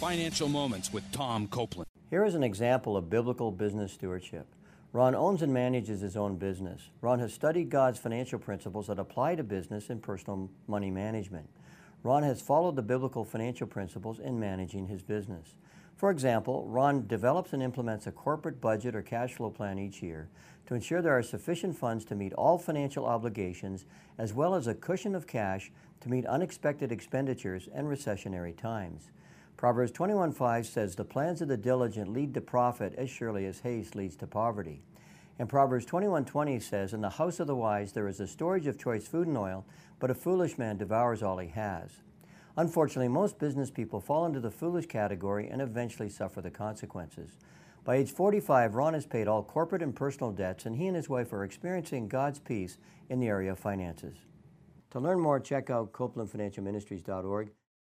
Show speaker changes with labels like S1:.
S1: Financial Moments with Tom Copeland.
S2: Here is an example of biblical business stewardship. Ron owns and manages his own business. Ron has studied God's financial principles that apply to business and personal money management. Ron has followed the biblical financial principles in managing his business. For example, Ron develops and implements a corporate budget or cash flow plan each year to ensure there are sufficient funds to meet all financial obligations as well as a cushion of cash to meet unexpected expenditures and recessionary times. Proverbs 21:5 says, "The plans of the diligent lead to profit as surely as haste leads to poverty." And Proverbs 21:20 says, "In the house of the wise there is a storage of choice food and oil, but a foolish man devours all he has." Unfortunately, most business people fall into the foolish category and eventually suffer the consequences. By age 45, Ron has paid all corporate and personal debts, and he and his wife are experiencing God's peace in the area of finances. To learn more, check out CopelandFinancialMinistries.org